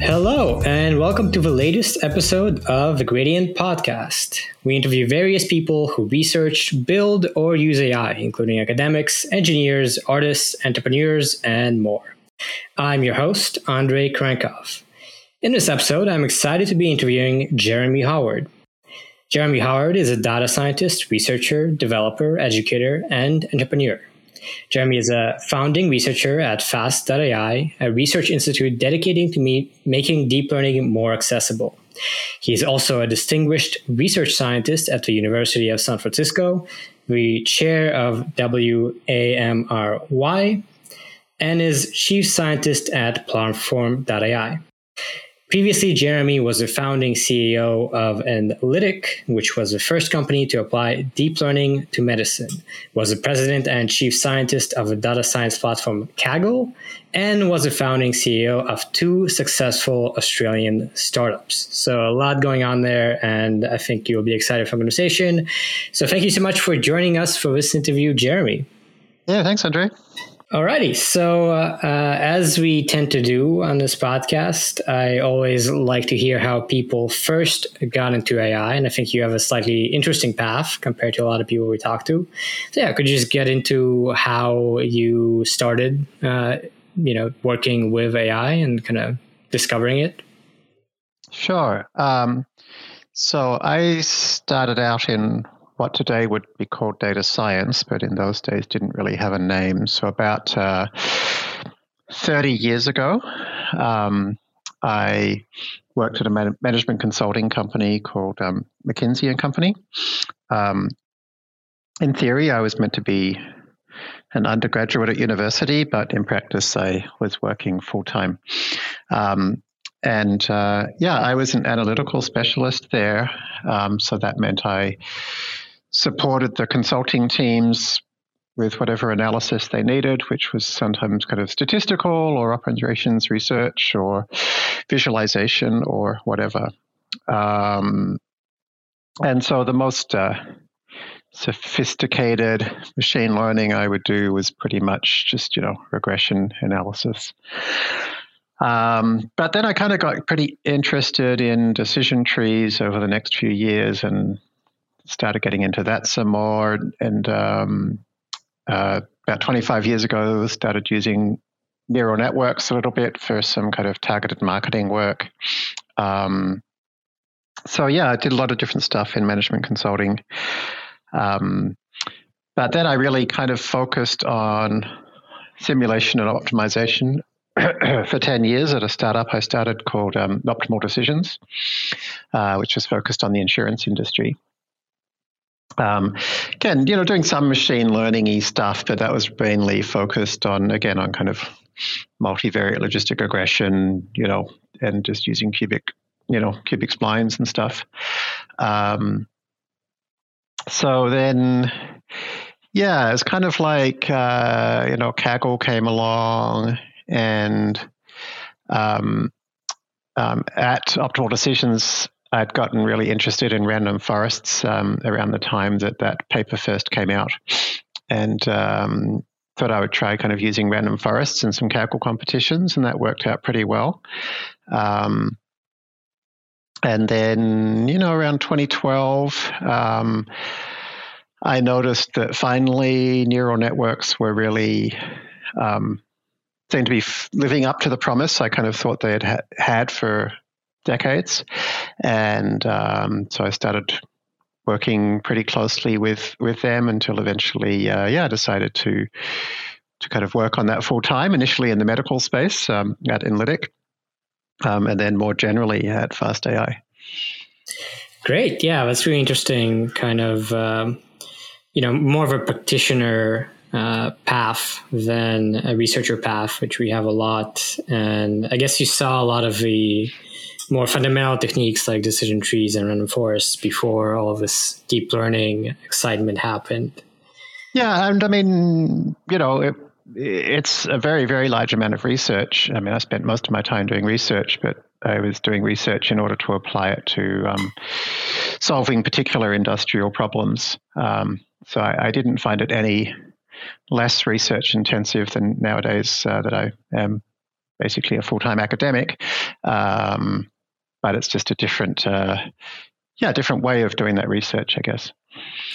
Hello, and welcome to the latest episode of the Gradient Podcast. We interview various people who research, build, or use AI, including academics, engineers, artists, entrepreneurs, and more. I'm your host, Andrey Kurenkov. In this episode, I'm excited to be interviewing Jeremy Howard. Jeremy Howard is a data scientist, researcher, developer, educator, and entrepreneur. Jeremy is a founding researcher at Fast.ai, a research institute dedicating to me- making deep learning more accessible. He is also a distinguished research scientist at the University of San Francisco, the chair of WAMRI, and is chief scientist at Platform.ai. Previously, Jeremy was the founding CEO of Enlitic, which was the first company to apply deep learning to medicine, was the president and chief scientist of the data science platform Kaggle, and was the founding CEO of two successful Australian startups. So a lot going on there, and I think you'll be excited for the conversation. So thank you so much for joining us for this interview, Jeremy. Yeah, thanks, Andre. Alrighty. So, uh, uh, as we tend to do on this podcast, I always like to hear how people first got into AI. And I think you have a slightly interesting path compared to a lot of people we talk to. So, yeah, could you just get into how you started, uh, you know, working with AI and kind of discovering it? Sure. Um, so, I started out in what today would be called data science, but in those days didn't really have a name. So about uh, 30 years ago, um, I worked at a man- management consulting company called um, McKinsey and Company. Um, in theory, I was meant to be an undergraduate at university, but in practice, I was working full time. Um, and uh, yeah, I was an analytical specialist there. Um, so that meant I supported the consulting teams with whatever analysis they needed, which was sometimes kind of statistical or operations research or visualization or whatever. Um, and so the most uh, sophisticated machine learning I would do was pretty much just, you know, regression analysis. Um, but then I kind of got pretty interested in decision trees over the next few years and started getting into that some more. And um, uh, about 25 years ago, started using neural networks a little bit for some kind of targeted marketing work. Um, so yeah, I did a lot of different stuff in management consulting. Um, but then I really kind of focused on simulation and optimization for 10 years at a startup I started called um, Optimal Decisions, uh, which was focused on the insurance industry. Um, again, you know, doing some machine learning stuff, but that was mainly focused on, again, on kind of multivariate logistic regression, you know, and just using cubic, you know, cubic splines and stuff. Um, so then, yeah, it's kind of like, uh, you know, Kaggle came along and um, um, at Optimal Decisions, I'd gotten really interested in random forests um, around the time that that paper first came out, and um, thought I would try kind of using random forests in some Kaggle competitions, and that worked out pretty well. Um, and then, you know, around 2012, um, I noticed that finally neural networks were really um, seemed to be living up to the promise I kind of thought they had ha- had for decades. And um, so I started working pretty closely with, with them until eventually, uh, yeah, I decided to to kind of work on that full time. Initially in the medical space um, at Enlitic, um, and then more generally at Fast AI. Great, yeah, that's really interesting. Kind of, um, you know, more of a practitioner uh, path than a researcher path, which we have a lot. And I guess you saw a lot of the more fundamental techniques like decision trees and random forests before all this deep learning excitement happened. Yeah, and I mean, you know, it, it's a very, very large amount of research. I mean, I spent most of my time doing research, but I was doing research in order to apply it to um, solving particular industrial problems. Um, so I, I, didn't find it any less research intensive than nowadays uh, that I am basically a full time academic. Um, but it's just a different, uh, yeah, different way of doing that research, I guess.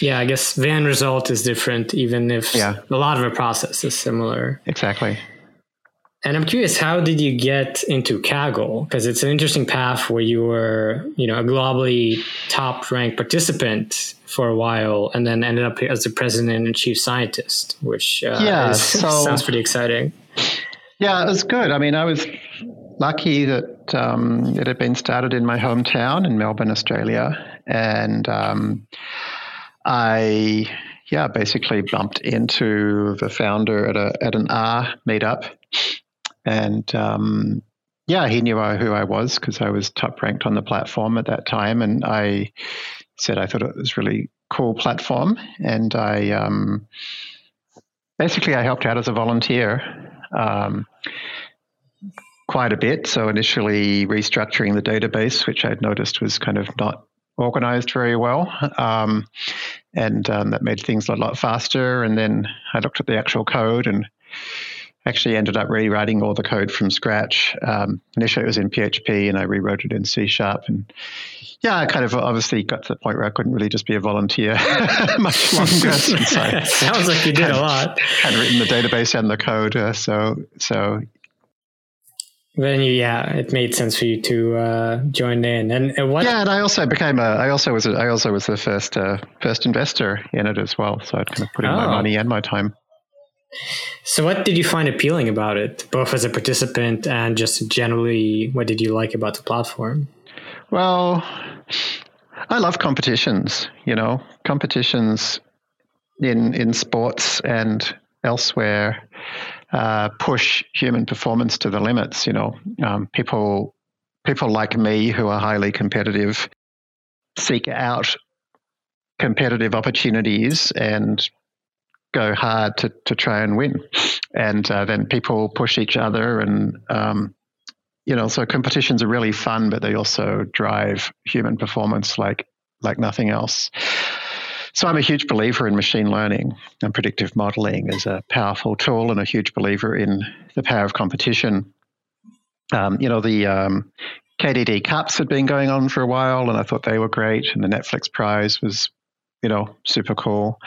Yeah, I guess the end result is different, even if yeah. a lot of the process is similar. Exactly. And I'm curious, how did you get into Kaggle? Because it's an interesting path where you were, you know, a globally top-ranked participant for a while, and then ended up as the president and chief scientist, which uh, yeah, is, so, sounds pretty exciting. Yeah, it was good. I mean, I was lucky that um, it had been started in my hometown in Melbourne, Australia, and um, I, yeah, basically bumped into the founder at a at an R meetup. And um, yeah, he knew who I was because I was top ranked on the platform at that time, and I said I thought it was really cool platform, and I um, basically I helped out as a volunteer. Quite a bit. So initially restructuring the database, which I'd noticed was kind of not organized very well. Um, and um, that made things a lot faster. And then I looked at the actual code and actually ended up rewriting all the code from scratch. Um, initially, it was in PHP, and I rewrote it in C sharp. And yeah, I kind of obviously got to the point where I couldn't really just be a volunteer much longer. since I Sounds like you did had, a lot. Had written the database and the code, uh, so so. Then you, yeah, it made sense for you to uh, join in, and, and, what? Yeah, and I also became a. I also was. A, I also was the first uh, first investor in it as well. So I'd kind of put in oh. my money and my time. So, what did you find appealing about it, both as a participant and just generally, what did you like about the platform? Well, I love competitions. You know, competitions in in sports and elsewhere uh, push human performance to the limits. You know, um, people people like me who are highly competitive seek out competitive opportunities and go hard to, to try and win. And uh, then people push each other. And, um, you know, so competitions are really fun, but they also drive human performance like, like nothing else. So I'm a huge believer in machine learning and predictive modeling as a powerful tool and a huge believer in the power of competition. Um, you know, the um, KDD Cups had been going on for a while, and I thought they were great. And the Netflix Prize was, you know, super cool.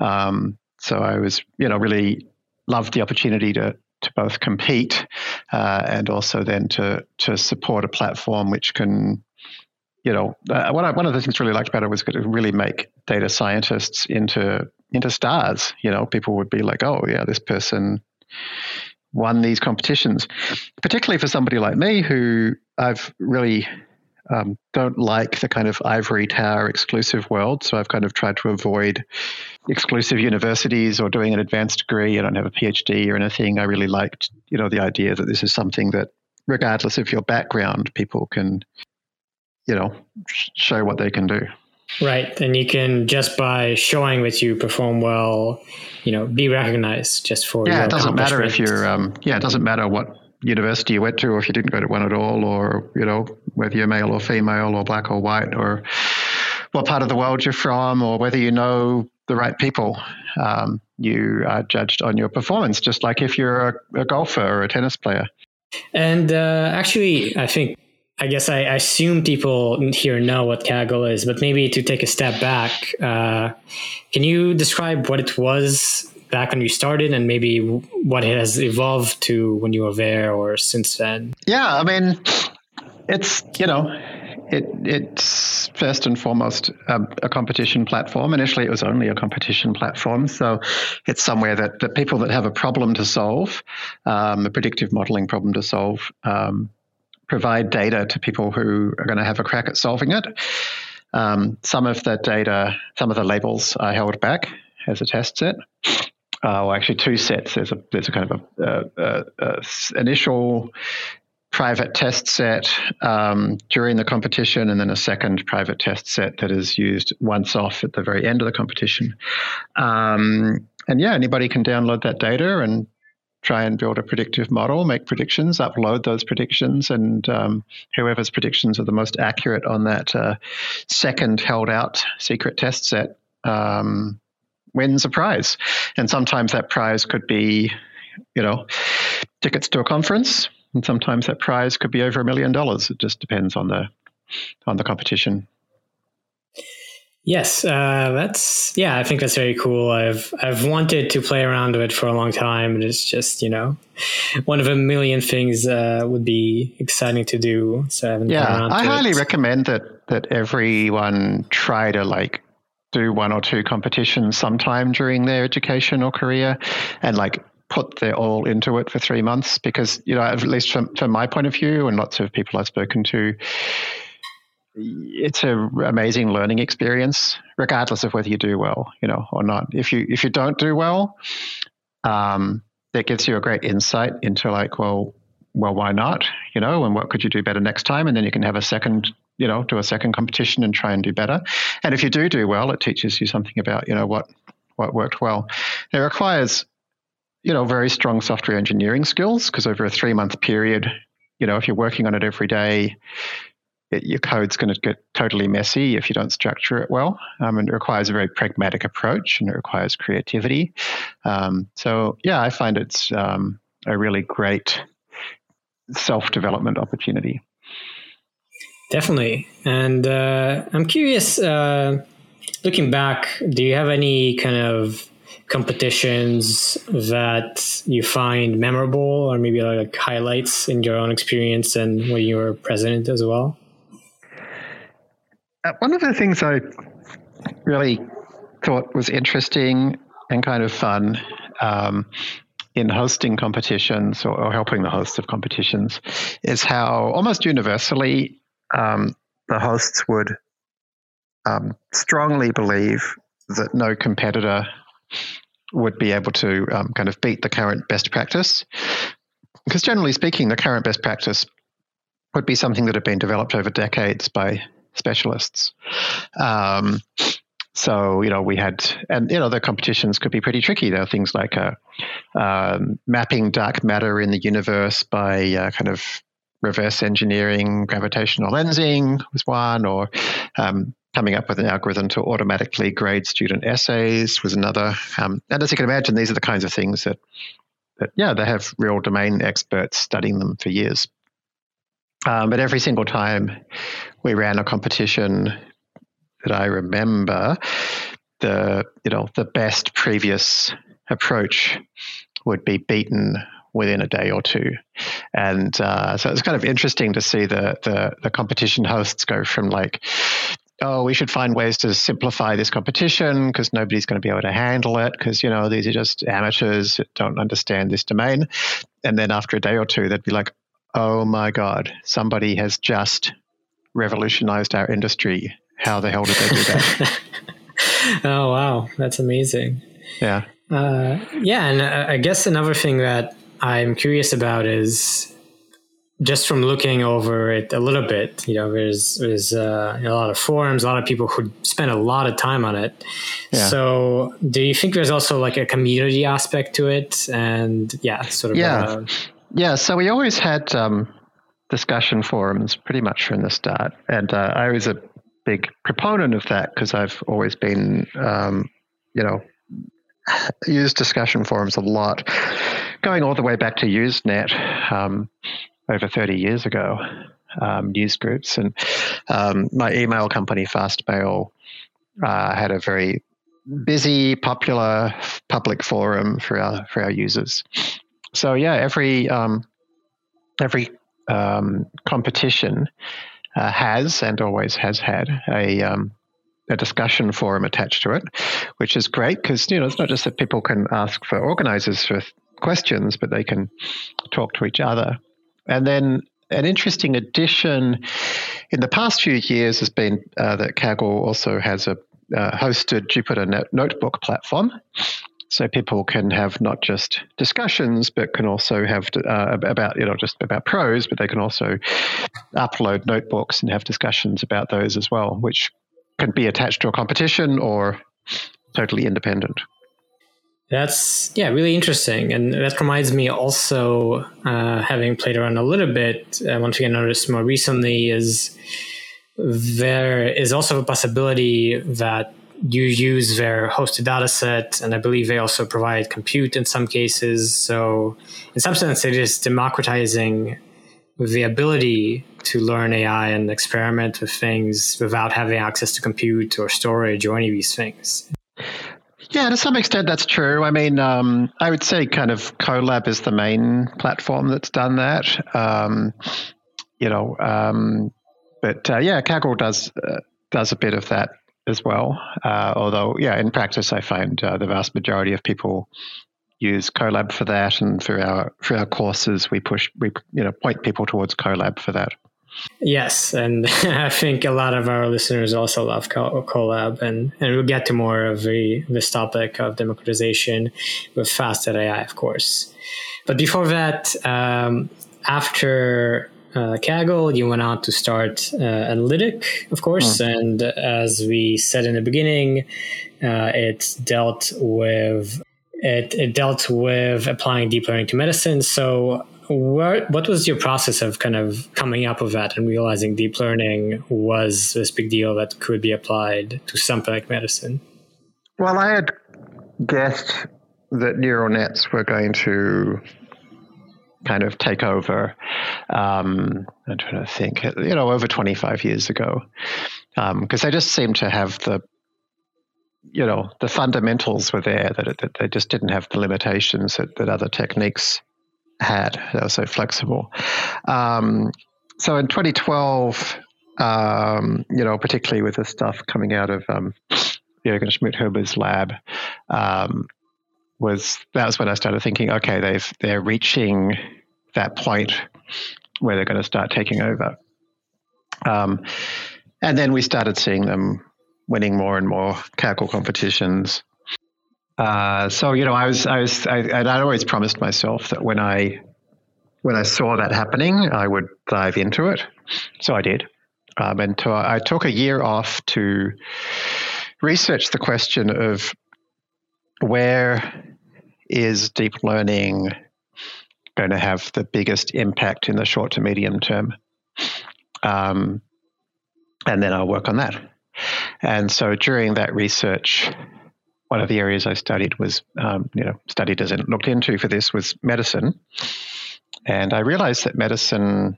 Um, so I was, you know, really loved the opportunity to to both compete uh, and also then to to support a platform which can, you know, uh, one, one of the things I really liked about it was to really make data scientists into into stars. You know, people would be like, oh yeah, this person won these competitions, particularly for somebody like me who I've really um, don't like the kind of ivory tower exclusive world. So I've kind of tried to avoid exclusive universities or doing an advanced degree. I don't have a PhD or anything. I really liked, you know, the idea that this is something that, regardless of your background, people can, you know, show what they can do. Right, and you can just by showing that you perform well, you know, be recognized just for yeah. it doesn't matter if you're um, yeah. It doesn't matter what university you went to, or if you didn't go to one at all, or you know whether you're male or female, or black or white, or what part of the world you're from, or whether you know the right people. Um, you are judged on your performance, just like if you're a, a golfer or a tennis player. And uh, actually, I think I guess I, assume people here know what Kaggle is, but maybe to take a step back, uh, can you describe what it was back when you started and maybe what it has evolved to when you were there or since then? Yeah, I mean, it's, you know, it, it's first and foremost a, a, competition platform. Initially, it was only a competition platform. So it's somewhere that, that people that have a problem to solve, um, a predictive modeling problem to solve, um, provide data to people who are going to have a crack at solving it. Um, some of the data, some of the labels are held back as a test set uh, well, actually two sets. There's a there's a kind of a, a, a initial private test set um, during the competition, and then a second private test set that is used once off at the very end of the competition. Um, and yeah, anybody can download that data and try and build a predictive model, make predictions, upload those predictions, and um, whoever's predictions are the most accurate on that uh, second held out secret test set um, wins a prize. And sometimes that prize could be, you know, tickets to a conference. and sometimes that prize could be over a million dollars. It just depends on the on the competition. Yes, uh, that's yeah. I think that's very cool. I've I've wanted to play around with it for a long time, and it's just you know one of a million things uh, would be exciting to do. So I yeah, I highly it. recommend that that everyone try to like do one or two competitions sometime during their education or career, and like put their all into it for three months because you know at least from, from my point of view and lots of people I've spoken to it's an amazing learning experience, regardless of whether you do well, you know, or not. If you if you don't do well, um, that gives you a great insight into like, well, well, why not? You know, and what could you do better next time? And then you can have a second, you know, do a second competition and try and do better. And if you do do well, it teaches you something about, you know, what what worked well. It requires, you know, very strong software engineering skills because over a three month period, you know, if you're working on it every day, it, your code's going to get totally messy if you don't structure it well. Um, and it requires a very pragmatic approach and it requires creativity. Um, so, yeah, I find it's um, a really great self development opportunity. Definitely. And uh, I'm curious, uh, looking back, do you have any kind of competitions that you find memorable or maybe like highlights in your own experience and when you were president as well? Uh, one of the things I really thought was interesting and kind of fun um, in hosting competitions or, or, helping the hosts of competitions is how almost universally um, the hosts would um, strongly believe that no competitor would be able to um, kind of beat the current best practice. Because generally speaking, the current best practice would be something that had been developed over decades by specialists. Um, so you know we had, and you know the competitions could be pretty tricky. There are things like uh, um, mapping dark matter in the universe by uh, kind of reverse engineering gravitational lensing was one, or um, coming up with an algorithm to automatically grade student essays was another. Um, and as you can imagine, these are the kinds of things that that yeah they have real domain experts studying them for years. Um, but every single time we ran a competition that I remember, the you know the best previous approach would be beaten within a day or two, and uh, so it's kind of interesting to see the, the the competition hosts go from like. Oh, we should find ways to simplify this competition because nobody's going to be able to handle it because, you know, these are just amateurs that don't understand this domain. And then after a day or two, they'd be like, oh my God, somebody has just revolutionized our industry. How the hell did they do that? oh, wow. That's amazing. Yeah. Uh, yeah. And uh, I guess another thing that I'm curious about is just from looking over it a little bit, you know, there's there's uh, a lot of forums, a lot of people who spend a lot of time on it. Yeah. So, do you think there's also like a community aspect to it? And yeah, sort of. Yeah. Yeah, so we always had um, discussion forums pretty much from the start. And uh, I was a big proponent of that because I've always been, um, you know, used discussion forums a lot, going all the way back to Usenet um, over 30 years ago, um, news groups. And um, my email company, Fastmail, uh, had a very busy, popular public forum for our for our users. So yeah, every um, every um, competition uh, has and always has had a um, a discussion forum attached to it, which is great because you know it's not just that people can ask for organizers for questions, but they can talk to each other. And then an interesting addition in the past few years has been uh, that Kaggle also has a uh, hosted Jupyter Notebook platform, so people can have not just discussions, but can also have uh, about you know just about prose, but they can also upload notebooks and have discussions about those as well, which can be attached to a competition or totally independent. That's yeah, really interesting, and that reminds me also, uh, having played around a little bit. Uh, one noticed more recently is there is also a possibility that you use their hosted data set, and I believe they also provide compute in some cases. So, in some sense, it is democratizing the ability to learn AI and experiment with things without having access to compute or storage or any of these things. Yeah, to some extent that's true. I mean, um, I would say kind of Colab is the main platform that's done that. Um, you know, um, but uh, yeah, Kaggle does uh, does a bit of that as well. Uh, although, yeah, in practice, I find uh, the vast majority of people use Colab for that, and for our for our courses, we push we you know point people towards Colab for that. Yes, and I think a lot of our listeners also love Colab, and, and we'll get to more of the, this topic of democratization with Fast AI, of course. But before that, um, after uh, Kaggle, you went on to start uh, Enlitic, of course, mm. and as we said in the beginning, uh, it dealt with it, it dealt with applying deep learning to medicine. So what, what was your process of kind of coming up with that and realizing deep learning was this big deal that could be applied to something like medicine? Well, I had guessed that neural nets were going to kind of take over. Um, I'm trying to think, you know, over 25 years ago, because um, they just seemed to have the you know the fundamentals were there that, that they just didn't have the limitations that, that other techniques had. They were so flexible. Um, so in 2012, um, you know, particularly with the stuff coming out of um, Jürgen Schmidhuber's lab, um, was that was when I started thinking, okay, they've they're reaching that point where they're going to start taking over. Um, and then we started seeing them winning more and more Kaggle competitions. Uh, so you know, I was, I was, I, I'd always promised myself that when I, when I saw that happening, I would dive into it. So I did, um, and to, I took a year off to research the question of where is deep learning going to have the biggest impact in the short to medium term, um, and then I'll work on that. And so during that research, one of the areas I studied was, um, you know, studied as in looked into for this was medicine. And I realized that medicine,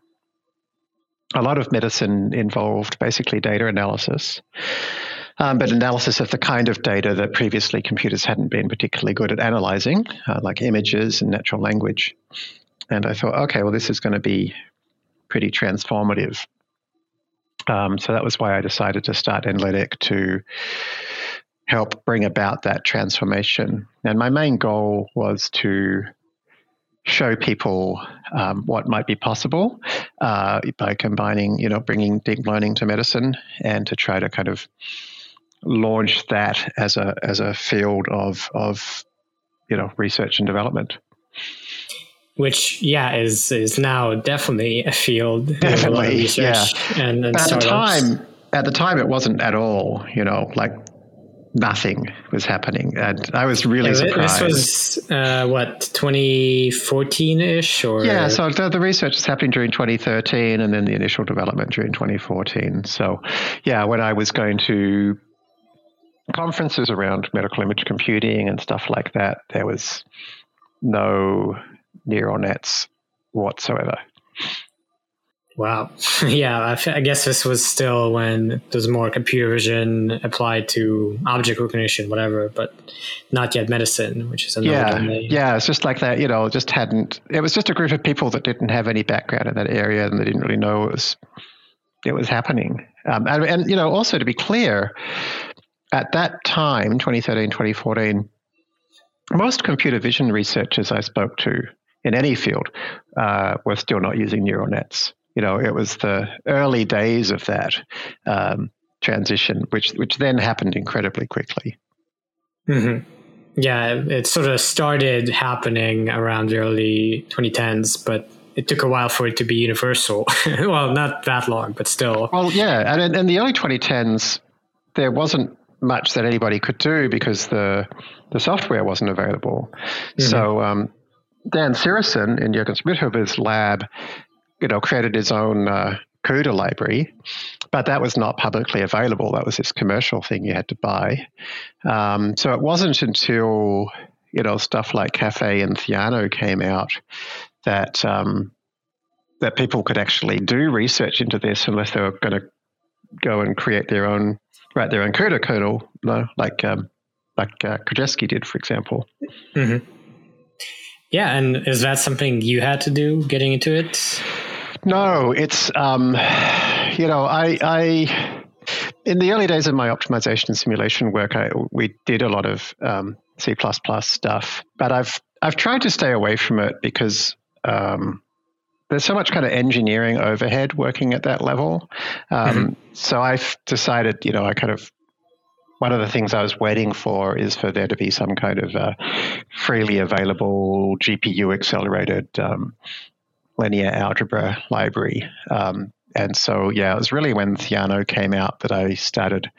a lot of medicine involved basically data analysis, um, but analysis of the kind of data that previously computers hadn't been particularly good at analyzing, uh, like images and natural language. And I thought, okay, well, this is going to be pretty transformative um, so that was why I decided to start Enlitic to help bring about that transformation. And my main goal was to show people um, what might be possible uh, by combining, you know, bringing deep learning to medicine, and to try to kind of launch that as a as a field of of you know research and development. Which yeah is is now definitely a field definitely yeah. and, and at the time at the time it wasn't at all you know like nothing was happening. And i was really yeah, surprised this was uh, what 2014ish or? Yeah so the, the research was happening during 2013 and then the initial development during 2014 so yeah when i was going to conferences around medical image computing and stuff like that there was no neural nets whatsoever. Wow. Yeah, I guess this was still when there's more computer vision applied to object recognition, whatever, but not yet medicine, which is another yeah, domain. Yeah, it's just like that, you know, just hadn't, it was just a group of people that didn't have any background in that area and they didn't really know it was, it was happening. Um, and, and, you know, also to be clear, at that time, 2013, 2014, most computer vision researchers I spoke to in any field uh, were still not using neural nets. You know, it was the early days of that um, transition, which which then happened incredibly quickly. Mm-hmm. Yeah, it sort of started happening around the early 2010s, but it took a while for it to be universal. well, not that long, but still. Well, yeah, and in the early 2010s, there wasn't much that anybody could do because the the software wasn't available. Mm-hmm. So um, Dan Cireşan in Jürgen Schmidhuber's lab, you know, created his own uh, CUDA library, but that was not publicly available. That was this commercial thing you had to buy. Um, so it wasn't until you know stuff like Caffe and Theano came out that um, that people could actually do research into this unless they were going to go and create their own write their own CUDA kernel, no, like um, like uh, Krizhevsky did, for example. Mm-hmm. Yeah, and is that something you had to do getting into it? No, it's um, you know I I in the early days of my optimization and simulation work, I, we did a lot of um, C stuff, but I've I've tried to stay away from it because um, there's so much kind of engineering overhead working at that level. Um, mm-hmm. So I've decided, you know, I kind of one of the things I was waiting for is for there to be some kind of uh, freely available GPU accelerated um, linear algebra library. Um, and so, yeah, it was really when Theano came out that I started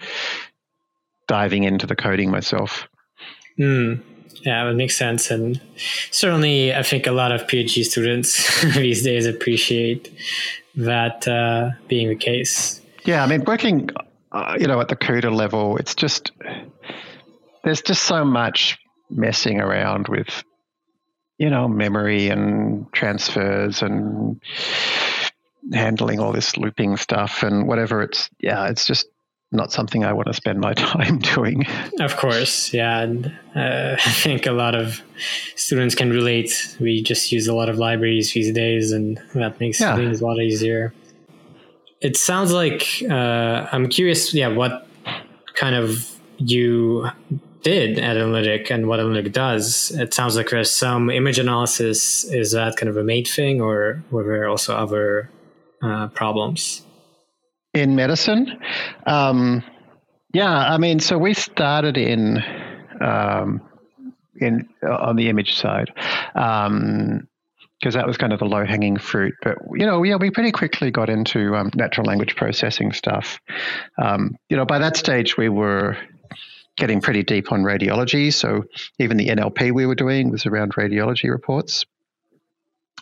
diving into the coding myself. Mm. Yeah, it makes sense. And certainly, I think a lot of PhD students these days appreciate that uh, being the case. Yeah, I mean, working, uh, you know, at the CUDA level, it's just, there's just so much messing around with, you know, memory and transfers and handling all this looping stuff and whatever. It's, yeah, it's just not something I want to spend my time doing. Of course, yeah. And, uh, I think a lot of students can relate. We just use a lot of libraries these days, and that makes yeah. things a lot easier. It sounds like uh, I'm curious. Yeah, what kind of you did at Enlitic and what Enlitic does? It sounds like there's some image analysis. Is that kind of a main thing, or were there also other uh, problems? In medicine. Um, yeah, I mean, so we started in um, in uh, on the image side because um, that was kind of the low hanging fruit. But you know, yeah, we pretty quickly got into um, natural language processing stuff. Um, you know, by that stage, we were getting pretty deep on radiology. So even the NLP we were doing was around radiology reports.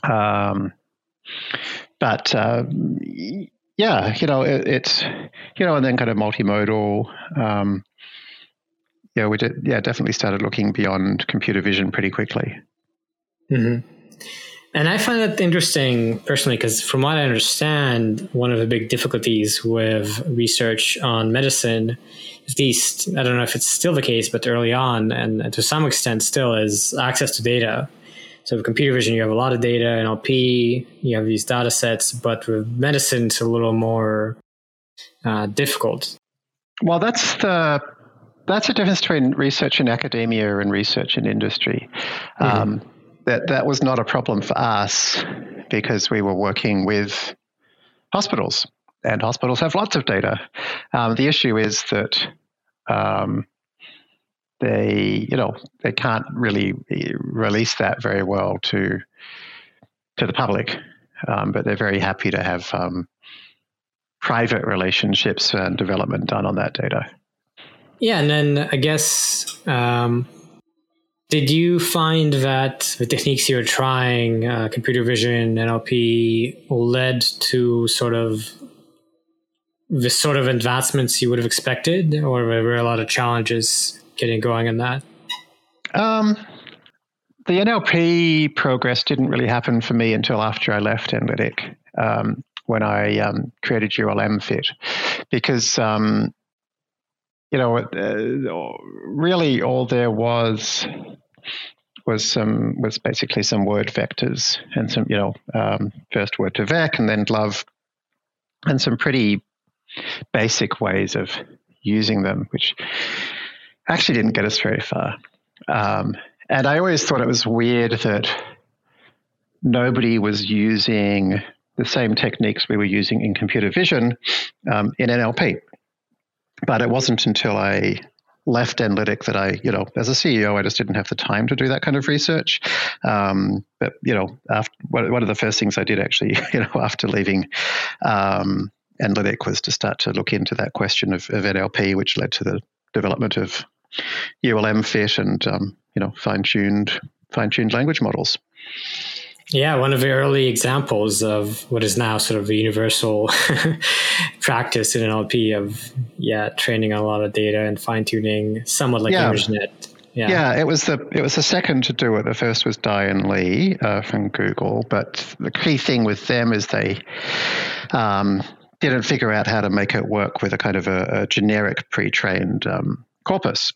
Um, but uh, yeah, you know, it, it's you know, and then kind of multimodal. Um, yeah, we did. Yeah, definitely started looking beyond computer vision pretty quickly. Mm-hmm. And I find that interesting personally because, from what I understand, one of the big difficulties with research on medicine, at least I don't know if it's still the case, but early on, and to some extent still, is access to data. So with computer vision, you have a lot of data, NLP, you have these data sets, but with medicine, it's a little more uh, difficult. Well, that's the that's the difference between research in academia and research in industry. Mm-hmm. Um, that that was not a problem for us because we were working with hospitals, and hospitals have lots of data. Um, the issue is that um, they you know they can't really release that very well to to the public, um, but they're very happy to have um, private relationships and development done on that data. Yeah, and then I guess um, did you find that the techniques you were trying, uh, computer vision, NLP, led to sort of the sort of advancements you would have expected, or were there a lot of challenges getting going in that? Um, the NLP progress didn't really happen for me until after I left Enlitic, um, when I um, created ULMFiT, because um, you know, uh, really all there was was some was basically some word vectors and some you know um, first word2vec and then GloVe and some pretty basic ways of using them, which actually didn't get us very far. Um, and I always thought it was weird that nobody was using the same techniques we were using in computer vision um, in NLP. But it wasn't until I left Enlitic that I, you know, as a CEO, I just didn't have the time to do that kind of research. Um, but you know, after, one of the first things I did actually, you know, after leaving um, Enlitic was to start to look into that question of, of NLP, which led to the development of ULMFiT and um, you know fine tuned fine tuned language models. Yeah, one of the early examples of what is now sort of the universal practice in NLP of yeah, training a lot of data and fine tuning, somewhat like yeah. ImageNet. Yeah. yeah, it was the it was the second to do it. The first was Dai and Le uh, from Google, but the key thing with them is they um, didn't figure out how to make it work with a kind of a, a generic pre-trained um, corpus.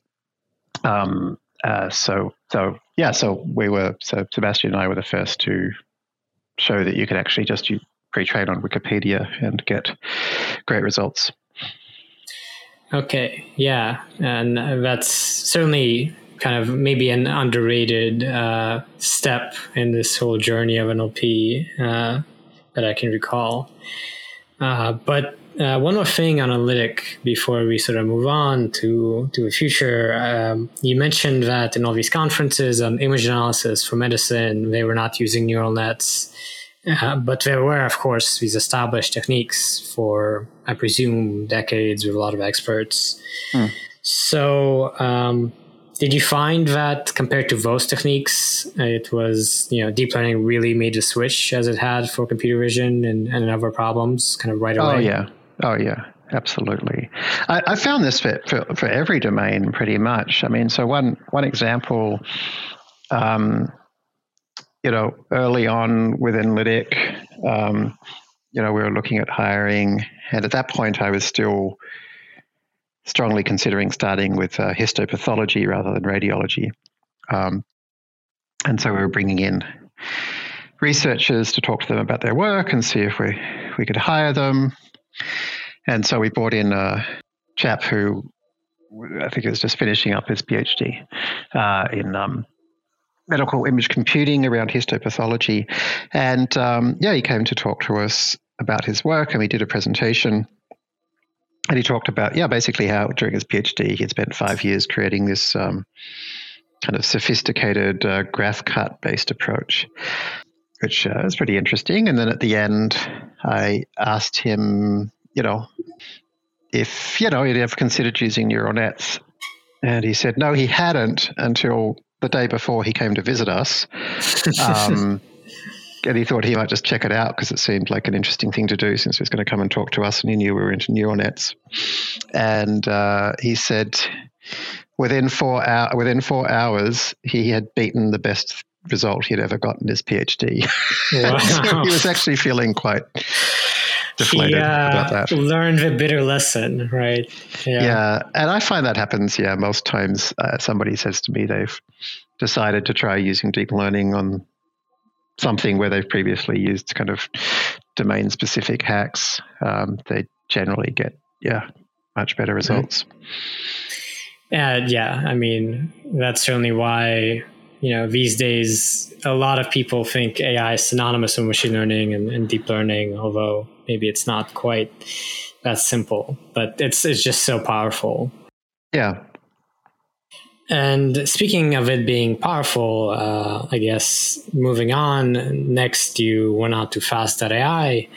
Um, uh, so so yeah, so we were so Sebastian and I were the first to show that you could actually just pre-train on Wikipedia and get great results. Okay, yeah, and that's certainly kind of maybe an underrated uh, step in this whole journey of NLP uh, that I can recall. Uh, but uh, one more thing on Enlitic before we sort of move on to to the future. Um, you mentioned that in all these conferences on image analysis for medicine, they were not using neural nets, uh, but there were, of course, these established techniques for, I presume, decades with a lot of experts. Hmm. So, um, did you find that compared to those techniques, it was you know deep learning really made the switch as it had for computer vision and, and other problems kind of right away? Oh yeah, oh yeah, absolutely. I, I found this for, for, for every domain pretty much. I mean, so one one example. Um, you know, early on within Enlitic, um, you know, we were looking at hiring, and at that point, I was still strongly considering starting with uh, histopathology rather than radiology. Um, and so we were bringing in researchers to talk to them about their work and see if we, we could hire them. And so we brought in a chap who I think was just finishing up his PhD uh, in um, medical image computing around histopathology. And um, yeah, he came to talk to us about his work and we did a presentation and he talked about yeah basically how during his phd he had spent five years creating this um, kind of sophisticated uh, graph cut based approach which uh, was pretty interesting. And then at the end i asked him you know if you know he'd ever considered using neural nets and he said no he hadn't until the day before he came to visit us. Um, and he thought he might just check it out because it seemed like an interesting thing to do since he was going to come and talk to us and he knew we were into neural nets. And uh, he said within four hour, within four hours he had beaten the best result he'd ever gotten his PhD. Wow. so he was actually feeling quite deflated he, uh, about that. Learned a bitter lesson, right? Yeah. yeah, and I find that happens. Yeah, most times uh, somebody says to me they've decided to try using deep learning on something where they've previously used kind of domain specific hacks, um, they generally get, yeah, much better results. And yeah, I mean, that's certainly why, you know, these days, a lot of people think AI is synonymous with machine learning and, and deep learning, although maybe it's not quite that simple, but it's, it's just so powerful. Yeah, and speaking of it being powerful, uh, I guess moving on, next you went out to Fast.ai.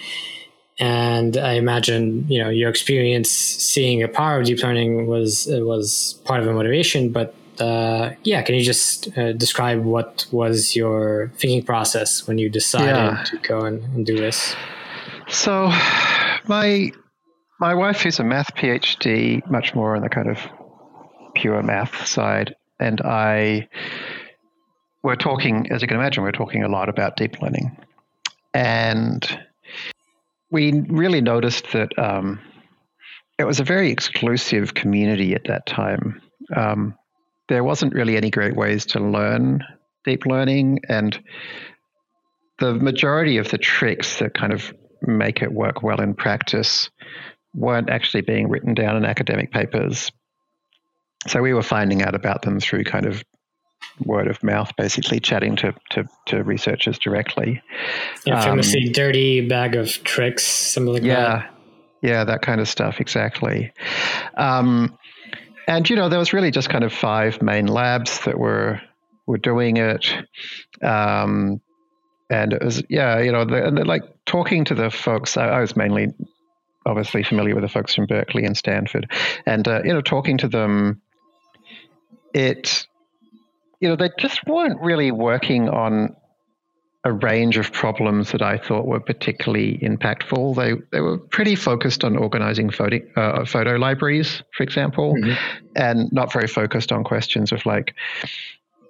And I imagine, you know, your experience seeing a power of deep learning was was part of the motivation. But uh, yeah, can you just uh, describe what was your thinking process when you decided yeah. to go and, and do this? So, my my wife is a math PhD, much more on the kind of pure math side. And I we're talking, as you can imagine, we're talking a lot about deep learning. And we really noticed that um, it was a very exclusive community at that time. Um, there wasn't really any great ways to learn deep learning, and the majority of the tricks that kind of make it work well in practice weren't actually being written down in academic papers so we were finding out about them through kind of word of mouth, basically chatting to to, to researchers directly. Yeah, famously um, dirty bag of tricks, something like yeah, that. Yeah, that kind of stuff, exactly. Um, and you know, there was really just kind of five main labs that were were doing it. Um, and it was yeah, you know, the, and like talking to the folks. I, I was mainly obviously familiar with the folks from Berkeley and Stanford, and uh, you know, talking to them it, you know, they just weren't really working on a range of problems that I thought were particularly impactful. They they were pretty focused on organizing photo uh, photo libraries, for example, mm-hmm. and not very focused on questions of like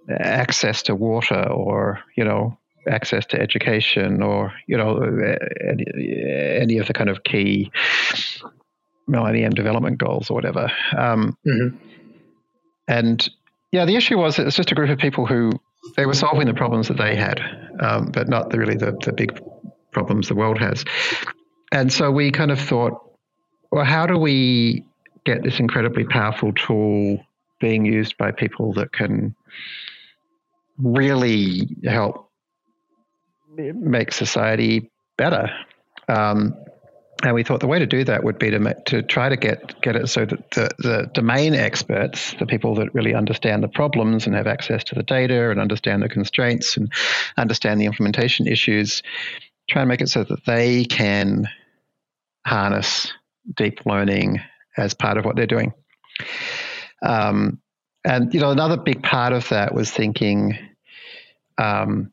access to water or you know access to education or you know any, any of the kind of key Millennium Development Goals or whatever. Um, mm-hmm. And yeah, the issue was it's just a group of people who they were solving the problems that they had, um, but not the, really the, the big problems the world has. And so we kind of thought, well, how do we get this incredibly powerful tool being used by people that can really help make society better? Um, and we thought the way to do that would be to to try to get get it so that the, the domain experts, the people that really understand the problems and have access to the data and understand the constraints and understand the implementation issues, try and make it so that they can harness deep learning as part of what they're doing. Um, and you know, another big part of that was thinking. Um,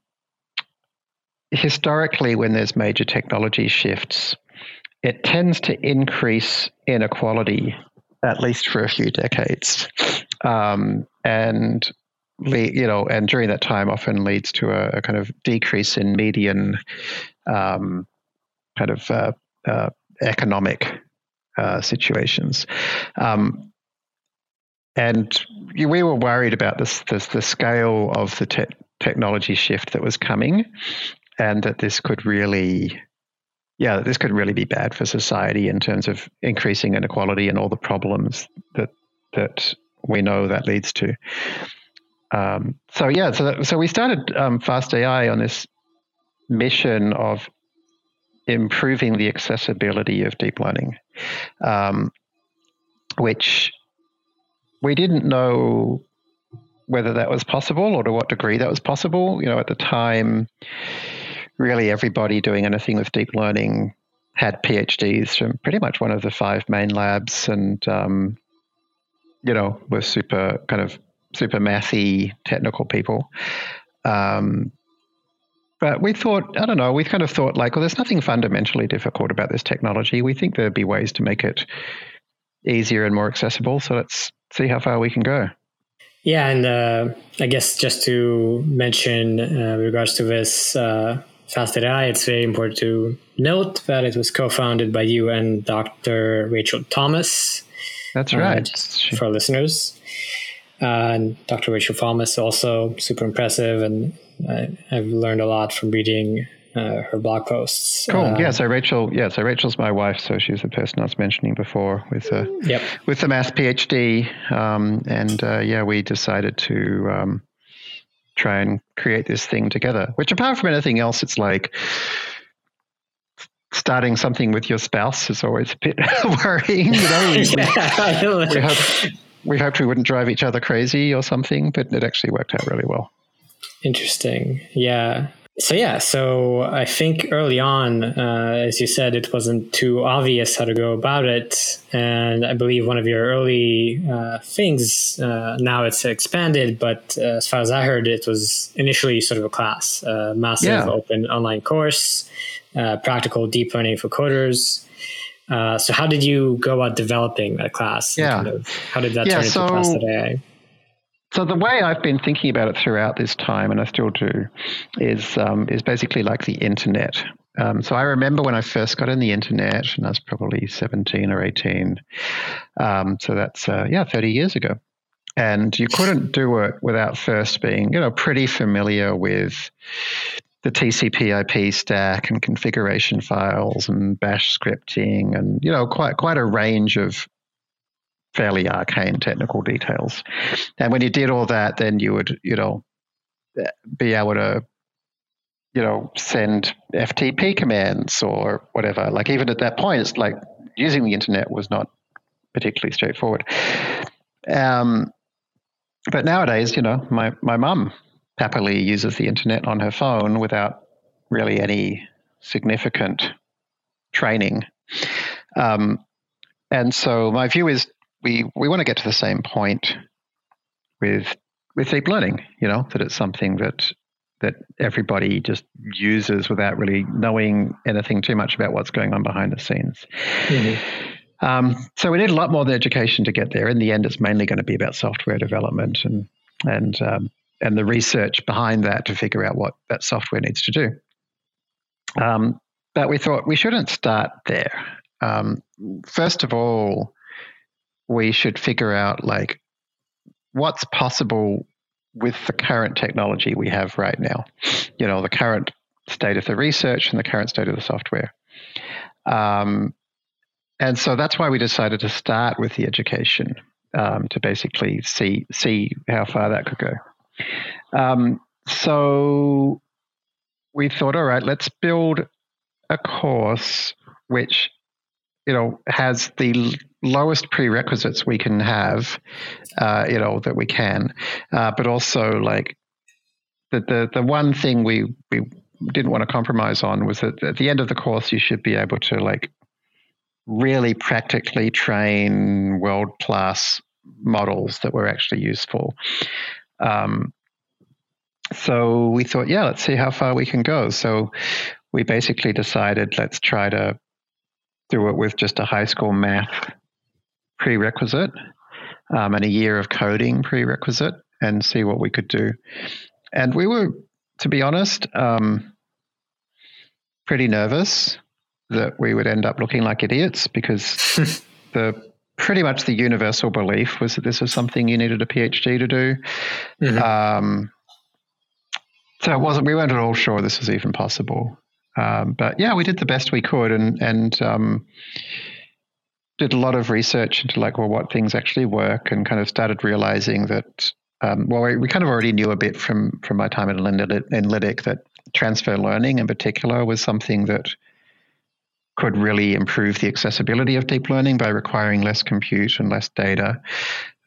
historically, when there's major technology shifts, it tends to increase inequality at least for a few decades, um, and you know, and during that time often leads to a, a kind of decrease in median um, kind of uh, uh, economic uh, situations. Um, and we were worried about this, this the scale of the te- technology shift that was coming, and that this could really yeah, this could really be bad for society in terms of increasing inequality and all the problems that that we know that leads to. Um, so yeah, so that, so we started um, Fast AI on this mission of improving the accessibility of deep learning, um, which we didn't know whether that was possible or to what degree that was possible. You know, at the time really everybody doing anything with deep learning had PhDs from pretty much one of the five main labs, and um, you know were super kind of super mathy technical people. Um, but we thought, I don't know, we kind of thought like, well, there's nothing fundamentally difficult about this technology. We think there'd be ways to make it easier and more accessible. So let's see how far we can go. Yeah, and uh, I guess just to mention uh, regards to this, uh, FastAI, it's very important to note that it was co-founded by you and Dr. Rachel Thomas. That's uh, right. Uh, for listeners. Uh, and Dr. Rachel Thomas also super impressive, and I, have learned a lot from reading uh, her blog posts. Cool. Uh, yeah. So Rachel, yeah. So Rachel's my wife. So she's the person I was mentioning before with a yep. with the math PhD. Um, and uh, yeah, we decided to um, try and create this thing together. Which, apart from anything else, it's like starting something with your spouse is always a bit worrying. You know, yeah, we, hope, we hoped we wouldn't drive each other crazy or something, but it actually worked out really well. Interesting. Yeah. So yeah, so I think early on, uh, as you said, it wasn't too obvious how to go about it, and I believe one of your early uh, things uh, now it's expanded, but uh, as far as I heard, it was initially sort of a class, a massive yeah. open online course, uh, practical deep learning for coders. Uh, so how did you go about developing that class? Yeah, kind of, how did that yeah, turn so, into class today? So the way I've been thinking about it throughout this time, and I still do, is um, is basically like the internet. Um, so I remember when I first got in the internet, and I was probably seventeen or eighteen. Um, so that's uh, yeah, thirty years ago, and you couldn't do it without first being you know pretty familiar with the TCP/IP stack and configuration files and Bash scripting, and you know quite quite a range of fairly arcane technical details. And when you did all that, then you would, you know, be able to, you know, send FTP commands or whatever. Like even at that point, it's like using the internet was not particularly straightforward. Um, but nowadays, you know, my my mum happily uses the internet on her phone without really any significant training. Um, and so my view is we we want to get to the same point with with deep learning. You know that it's something that that everybody just uses without really knowing anything too much about what's going on behind the scenes. Mm-hmm. Um, so we need a lot more than education to get there. In the end, it's mainly going to be about software development and and um, and the research behind that to figure out what that software needs to do. Um, but we thought we shouldn't start there. Um, first of all, we should figure out like what's possible with the current technology we have right now. You know, the current state of the research and the current state of the software. Um, and so that's why we decided to start with the education um, to basically see see how far that could go. Um, so we thought, all right, let's build a course which you know has the lowest prerequisites we can have, uh, you know that we can, uh, but also like the, the the one thing we we didn't want to compromise on was that at the end of the course you should be able to like really practically train world class models that were actually useful. Um, so we thought, yeah, let's see how far we can go. So we basically decided let's try to do it with just a high school math prerequisite um, and a year of coding prerequisite and see what we could do. And we were, to be honest, um, pretty nervous that we would end up looking like idiots because the pretty much the universal belief was that this was something you needed a PhD to do. Mm-hmm. Um, so it wasn't. We weren't at all sure this was even possible. Um, but yeah, we did the best we could, and and um, did a lot of research into like well, what things actually work, and kind of started realizing that. Um, well, we, we, kind of already knew a bit from from my time at Enlitic that transfer learning, in particular, was something that could really improve the accessibility of deep learning by requiring less compute and less data.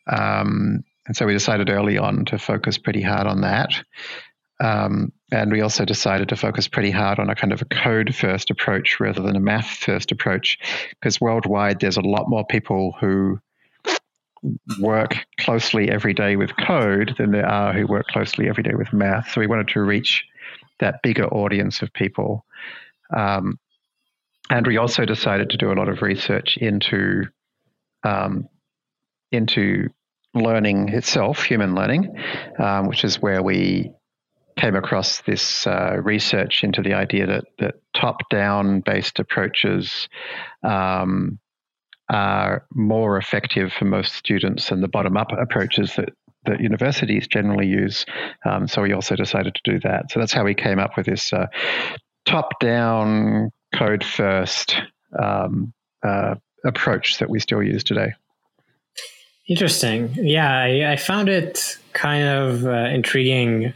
Um, and so we decided early on to focus pretty hard on that. Um, and we also decided to focus pretty hard on a kind of a code first approach rather than a math first approach, because worldwide there's a lot more people who work closely every day with code than there are who work closely every day with math. So we wanted to reach that bigger audience of people. Um, and we also decided to do a lot of research into um, into learning itself, human learning, um, which is where we came across this uh, research into the idea that, that top-down based approaches um, are more effective for most students than the bottom-up approaches that that universities generally use. Um, so we also decided to do that. So that's how we came up with this uh, top-down code first um, uh, approach that we still use today. Interesting. Yeah, I, I found it kind of uh, intriguing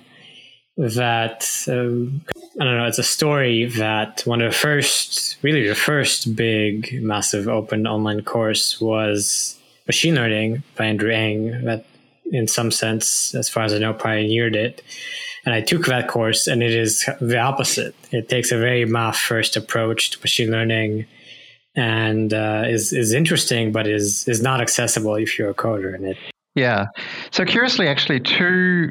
that um, I don't know. It's a story that one of the first, really the first big, massive open online course was machine learning by Andrew Ng. That, in some sense, as far as I know, pioneered it. And I took that course, and it is the opposite. It takes a very math first approach to machine learning, and uh, is is interesting, but is is not accessible if you're a coder. in it yeah. So curiously, actually, two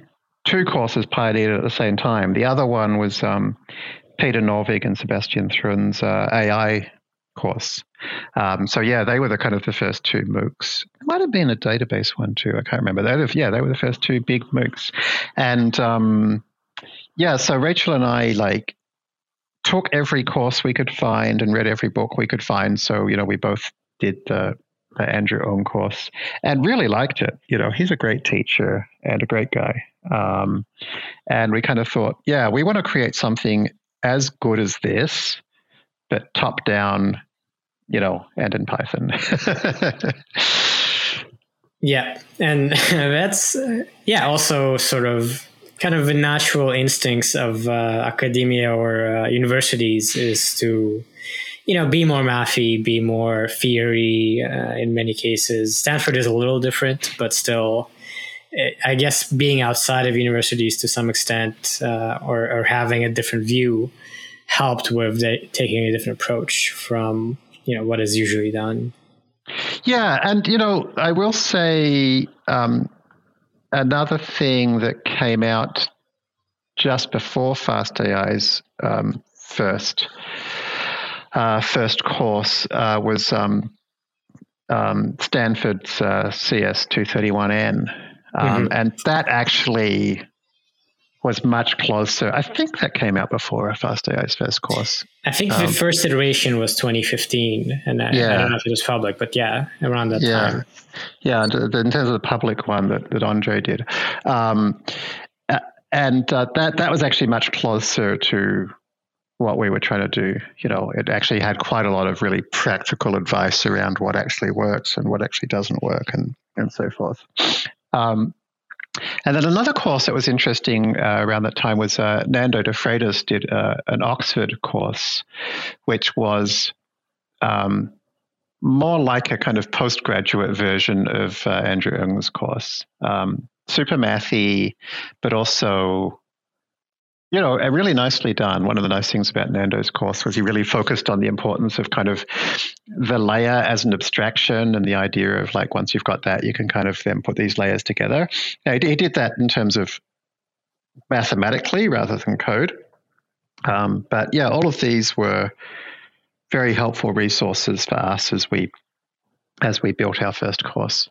two courses pioneered at the same time. The other one was um, Peter Norvig and Sebastian Thrun's uh, AI course. Um, so yeah, they were the kind of the first two MOOCs. It might have been a database one too. I can't remember. They yeah, they were the first two big MOOCs, and um, yeah. So Rachel and I like took every course we could find and read every book we could find. So you know, we both did the Andrew Ng course and really liked it. You know, he's a great teacher and a great guy. Um, and we kind of thought, yeah, we want to create something as good as this, but top down, you know, and in Python. yeah. And that's, uh, yeah, also sort of kind of the natural instincts of uh, academia or uh, universities is to you know, be more mathy, be more theory uh, in many cases. Stanford is a little different, but still, I guess being outside of universities to some extent uh, or, or, having a different view helped with the, taking a different approach from, you know, what is usually done. Yeah. And, you know, I will say um, another thing that came out just before FastAI's um, first uh, first course uh, was um, um, Stanford's uh, CS231N. Um, mm-hmm. And that actually was much closer. I think that came out before FastAI's first course. I think um, the first iteration was 2015, and I, yeah. I, don't know if it was public, but yeah, around that yeah. time. Yeah, in terms of the public one that, that Andrej did. Um, and uh, that that was actually much closer to what we were trying to do. You know, it actually had quite a lot of really practical advice around what actually works and what actually doesn't work, and and so forth. Um, and then another course that was interesting uh, around that time was uh, Nando de Freitas did uh, an Oxford course, which was um, more like a kind of postgraduate version of uh, Andrew Ng's course. Um, super mathy, but also you know, really nicely done. One of the nice things about Nando's course was he really focused on the importance of kind of the layer as an abstraction and the idea of like once you've got that, you can kind of then put these layers together. Now, he did that in terms of mathematically rather than code. Um, but yeah, all of these were very helpful resources for us as we as we built our first course.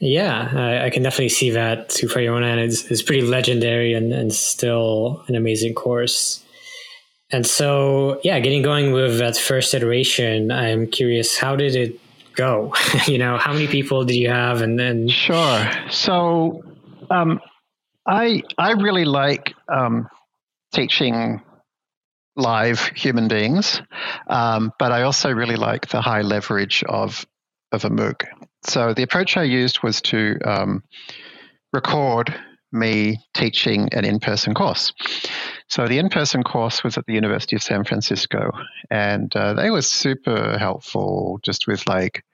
Yeah, I, I, can definitely see that. Super Yona is, is pretty legendary and, and still an amazing course. And so, yeah, getting going with that first iteration, I'm curious, how did it go? you know, how many people did you have? And then. Sure. So, um, I, I really like um, teaching live human beings, um, but I also really like the high leverage of of a MOOC. So the approach I used was to um, record me teaching an in person course. So the in person course was at the University of San Francisco, and uh, they were super helpful just with like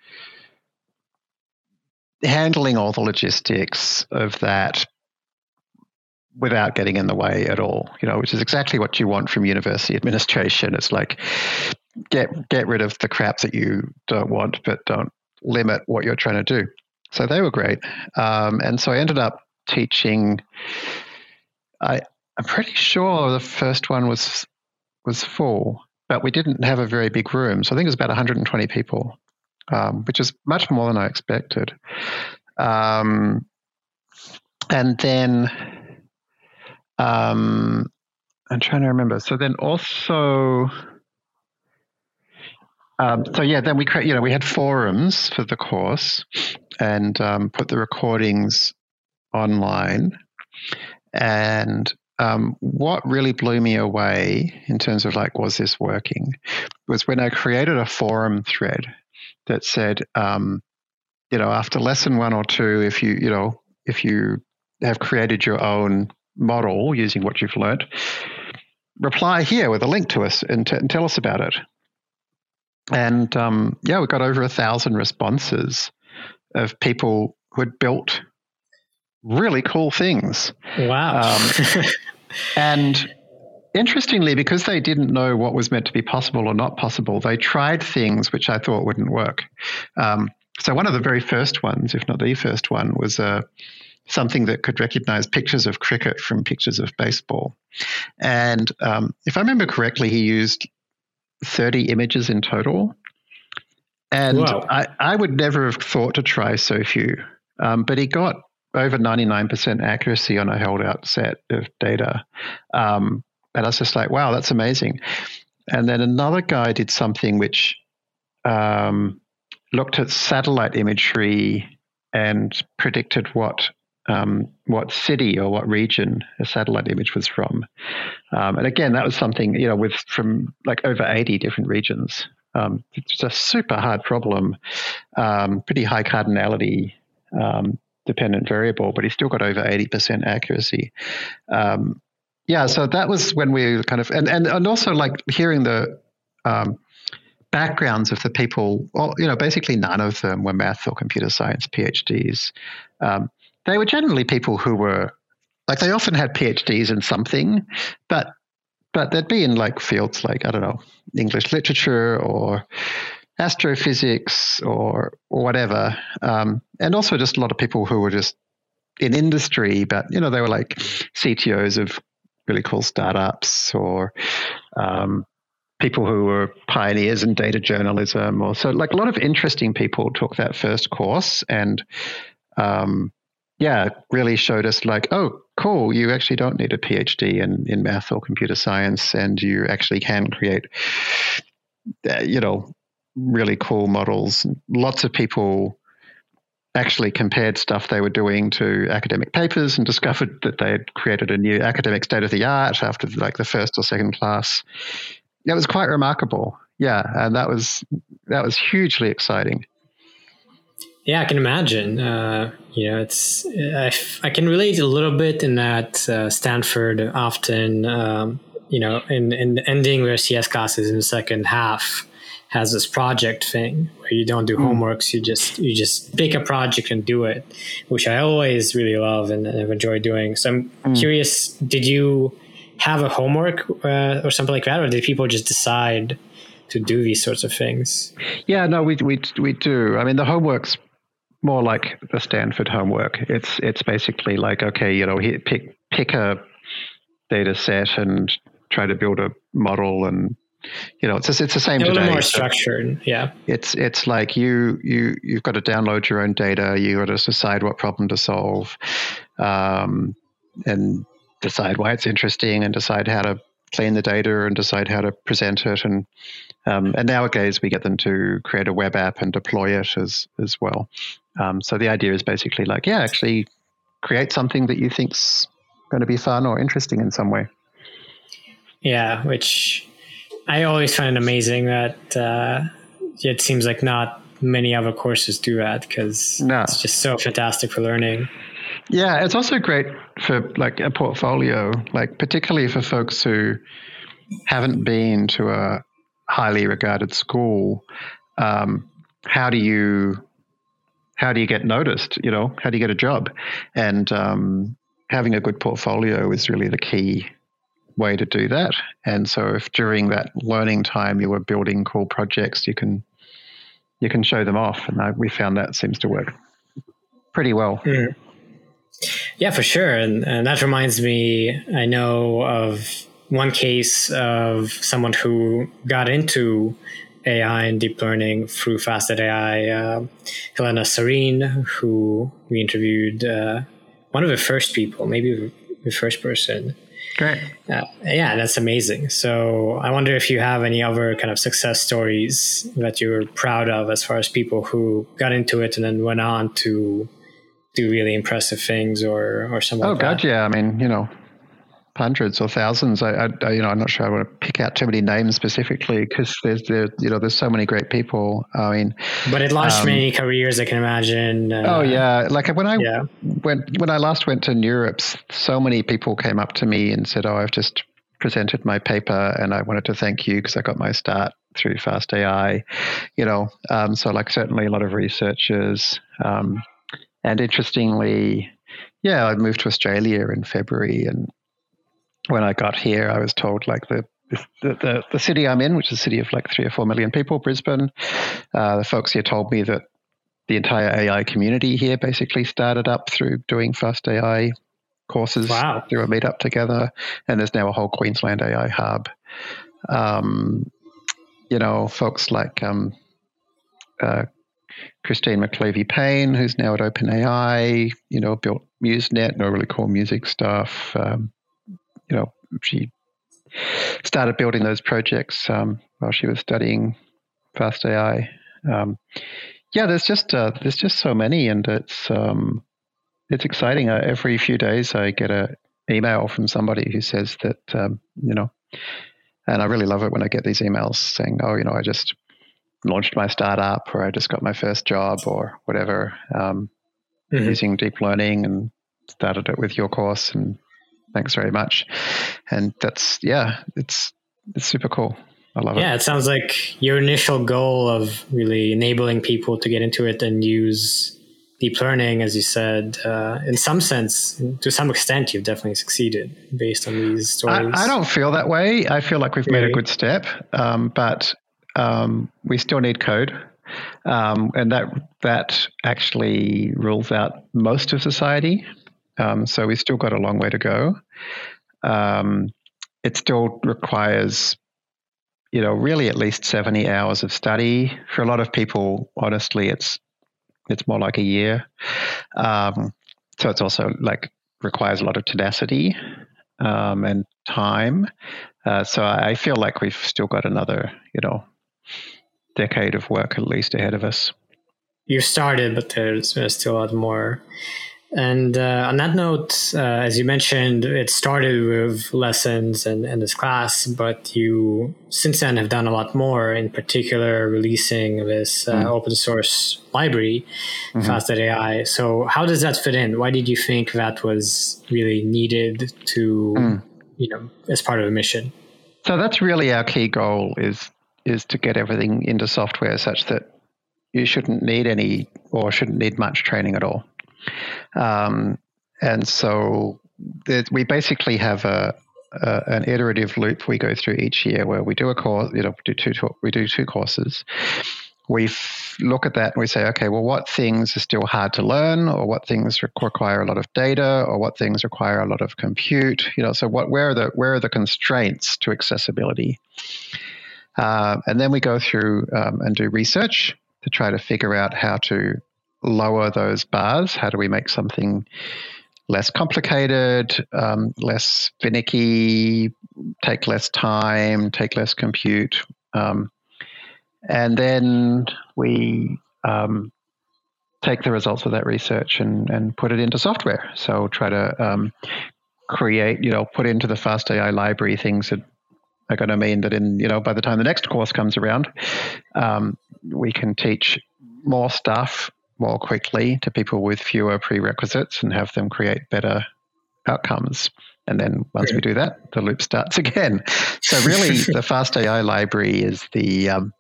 handling all the logistics of that without getting in the way at all, you know, which is exactly what you want from university administration. It's like get get rid of the crap that you don't want, but don't limit what you're trying to do. So they were great. Um, and so I ended up teaching. I, I'm pretty sure the first one was was full, but we didn't have a very big room. So I think it was about 120 people, um, which is much more than I expected. Um, and then um, I'm trying to remember. So then also um, so yeah, then we create. You know, we had forums for the course, and um, put the recordings online. And um, what really blew me away in terms of like, was this working? Was when I created a forum thread that said, um, you know, after lesson one or two, if you, you know, if you have created your own model using what you've learned, reply here with a link to us and, t- and tell us about it and um, yeah, we got over a thousand responses of people who had built really cool things. Wow. Um, and interestingly, because they didn't know what was meant to be possible or not possible, they tried things which I thought wouldn't work. Um, so one of the very first ones, if not the first one, was uh, something that could recognize pictures of cricket from pictures of baseball. And um, if I remember correctly, he used 30 images in total. And wow. I, I would never have thought to try so few. Um, but he got over 99% accuracy on a held out set of data. Um, and I was just like, wow, that's amazing. And then another guy did something which um, looked at satellite imagery and predicted what um, what city or what region a satellite image was from. Um, and again, that was something you know with from like over eighty different regions. Um, it's a super hard problem, um, pretty high cardinality um, dependent variable, but he still got over eighty percent accuracy. Um, yeah, so that was when we kind of and and, and also like hearing the backgrounds of the people, well, you know, basically none of them were math or computer science PhDs. Um, they were generally people who were like they often had PhDs in something, but but they'd be in like fields like I don't know English literature or astrophysics or, or whatever, um, and also just a lot of people who were just in industry, but you know they were like CTOs of really cool startups or um, people who were pioneers in data journalism, or so like a lot of interesting people took that first course and. Um, yeah, really showed us like, oh, cool, you actually don't need a PhD in, in math or computer science, and you actually can create, uh, you know, really cool models. Lots of people actually compared stuff they were doing to academic papers and discovered that they had created a new academic state of the art after like the first or second class. It was quite remarkable. Yeah, and that was that was hugely exciting. Yeah, I can imagine. Uh, you know, it's I, I can relate a little bit in that uh, Stanford often, um, you know, in in ending their CS classes in the second half has this project thing where you don't do mm. homeworks you just you just pick a project and do it which i always really love and, and have enjoyed doing so i'm mm. curious did you have a homework uh, or something like that or did people just decide to do these sorts of things yeah no we, we, we do i mean the homework's more like the Stanford homework. It's it's basically like okay, you know, pick pick a data set and try to build a model and you know it's it's the same a today. little more structured yeah it's it's like you you you've got to download your own data you got to decide what problem to solve um, and decide why it's interesting and decide how to clean the data and decide how to present it and um, and nowadays we get them to create a web app and deploy it as as well um, so the idea is basically like, yeah, actually create something that you think's going to be fun or interesting in some way. Yeah, which I always find amazing that uh, it seems like not many other courses do that because no. it's just so fantastic for learning. Yeah, it's also great for like a portfolio, like particularly for folks who haven't been to a highly regarded school. Um, how do you how do you get noticed? You know, how do you get a job? And um, having a good portfolio is really the key way to do that. And so, if during that learning time you were building cool projects, you can you can show them off, and I, we found that seems to work pretty well. Mm. Yeah, for sure. And, and that reminds me, I know of one case of someone who got into AI and deep learning through Fast.ai. Uh, Helena Sarin, who we interviewed, uh, one of the first people, maybe the first person. Great. Uh, yeah, that's amazing. So I wonder if you have any other kind of success stories that you're proud of as far as people who got into it and then went on to do really impressive things or or something. Oh like God, yeah. I mean, you know, hundreds or thousands. I, I, you know, I'm not sure I want to pick out too many names specifically because there's there, you know, there's so many great people. I mean, but it launched um, many careers. I can imagine. Uh, oh yeah, like when I yeah. went when I last went to Europe, so many people came up to me and said, "Oh, I've just presented my paper and I wanted to thank you because I got my start through Fast AI." You know, um, so like certainly a lot of researchers. Um, and interestingly, yeah, I moved to Australia in February and when I got here, I was told like the the, the, the city I'm in, which is a city of like three or four million people, Brisbane, uh, the folks here told me that the entire AI community here basically started up through doing Fast AI courses wow. through a meetup together, and there's now a whole Queensland AI hub. Um, you know, folks like um, uh, Christine McLeavey Payne, who's now at OpenAI, you know, built MuseNet, no really cool music stuff. Um, you know, she started building those projects um, while she was studying Fast AI. Um, yeah, there's just uh, there's just so many, and it's um, it's exciting. Uh, every few days, I get a email from somebody who says that um, you know, and I really love it when I get these emails saying, "Oh, you know, I just launched my startup, or I just got my first job, or whatever, um, mm-hmm. using deep learning, and started it with your course, and thanks very much. And that's, yeah, it's, it's super cool. I love yeah, it. Yeah, it sounds like your initial goal of really enabling people to get into it and use deep learning, as you said, uh, in some sense, to some extent, you've definitely succeeded based on these stories. I, I don't feel that way. I feel like we've really? made a good step, um, but um, we still need code. Um, and that that actually rules out most of society Um, so we've still got a long way to go. Um, it still requires, you know, really at least 70 hours of study. For a lot of people, honestly, it's it's more like a year. Um, so it's also like requires a lot of tenacity um, and time. Uh, so I feel like we've still got another, you know, decade of work at least ahead of us. You started, but there's, there's still a lot more. And uh, on that note, uh, as you mentioned, it started with lessons and, and this class, but you since then have done a lot more, in particular, releasing this uh, mm. open source library, mm-hmm. Fast.ai. So, how does that fit in? Why did you think that was really needed to, mm. you know, as part of the mission? So, that's really our key goal is is to get everything into software such that you shouldn't need any or shouldn't need much training at all. Um, and so we basically have a, an iterative loop we go through each year where we do a course, you know, do two, we do two courses. We f- look at that and we say, okay, well, what things are still hard to learn, or what things require a lot of data, or what things require a lot of compute. You know, so what where are the where are the constraints to accessibility? Uh, and then we go through um, and do research to try to figure out how to lower those bars? How do we make something less complicated, um, less finicky, take less time, take less compute? Um, and then we um, take the results of that research and, and put it into software. So try to um, create, you know, put into the Fast AI library things that are going to mean that in, you know, by the time the next course comes around, um, we can teach more stuff more quickly to people with fewer prerequisites and have them create better outcomes. And then once we do that, the loop starts again. So really, the Fast AI library is the um,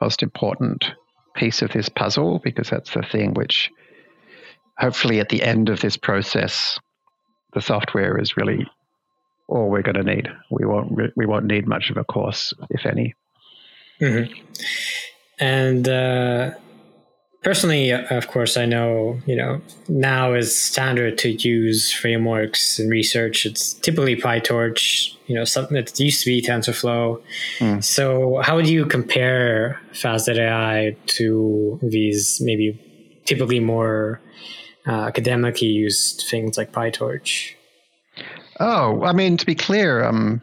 most important piece of this puzzle because that's the thing which, hopefully, at the end of this process, the software is really all we're going to need. We won't we won't need much of a course, if any. Mm-hmm. And uh, personally, uh, of course, I know, you know, now is standard to use frameworks and research. It's typically PyTorch, you know, something that used to be TensorFlow. Mm. So how would you compare Fast.ai to these maybe typically more uh, academically used things like PyTorch? Oh, I mean, to be clear, um,